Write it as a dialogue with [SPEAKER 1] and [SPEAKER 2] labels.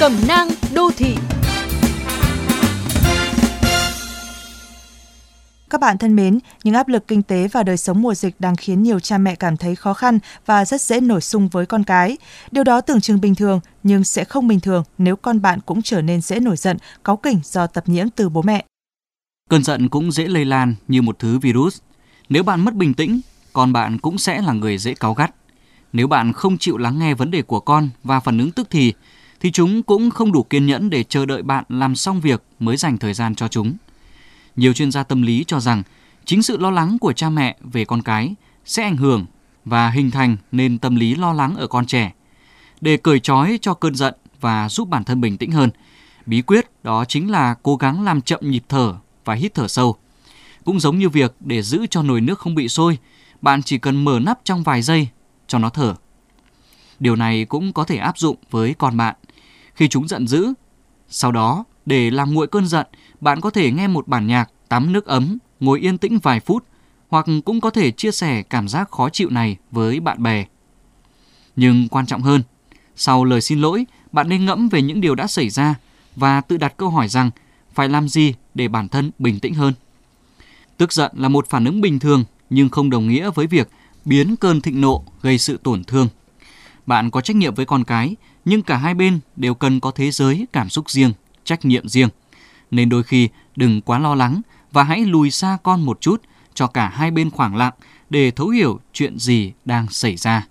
[SPEAKER 1] Cẩm nang đô thị
[SPEAKER 2] Các bạn thân mến, những áp lực kinh tế và đời sống mùa dịch đang khiến nhiều cha mẹ cảm thấy khó khăn và rất dễ nổi sung với con cái. Điều đó tưởng chừng bình thường, nhưng sẽ không bình thường nếu con bạn cũng trở nên dễ nổi giận, cáu kỉnh do tập nhiễm từ bố mẹ.
[SPEAKER 3] Cơn giận cũng dễ lây lan như một thứ virus. Nếu bạn mất bình tĩnh, con bạn cũng sẽ là người dễ cáu gắt. Nếu bạn không chịu lắng nghe vấn đề của con và phản ứng tức thì, thì chúng cũng không đủ kiên nhẫn để chờ đợi bạn làm xong việc mới dành thời gian cho chúng. Nhiều chuyên gia tâm lý cho rằng chính sự lo lắng của cha mẹ về con cái sẽ ảnh hưởng và hình thành nên tâm lý lo lắng ở con trẻ. Để cởi trói cho cơn giận và giúp bản thân bình tĩnh hơn, bí quyết đó chính là cố gắng làm chậm nhịp thở và hít thở sâu. Cũng giống như việc để giữ cho nồi nước không bị sôi, bạn chỉ cần mở nắp trong vài giây cho nó thở. Điều này cũng có thể áp dụng với con bạn. Khi chúng giận dữ, sau đó để làm nguội cơn giận, bạn có thể nghe một bản nhạc, tắm nước ấm, ngồi yên tĩnh vài phút hoặc cũng có thể chia sẻ cảm giác khó chịu này với bạn bè. Nhưng quan trọng hơn, sau lời xin lỗi, bạn nên ngẫm về những điều đã xảy ra và tự đặt câu hỏi rằng phải làm gì để bản thân bình tĩnh hơn. Tức giận là một phản ứng bình thường nhưng không đồng nghĩa với việc biến cơn thịnh nộ gây sự tổn thương. Bạn có trách nhiệm với con cái, nhưng cả hai bên đều cần có thế giới cảm xúc riêng, trách nhiệm riêng. Nên đôi khi đừng quá lo lắng và hãy lùi xa con một chút cho cả hai bên khoảng lặng để thấu hiểu chuyện gì đang xảy ra.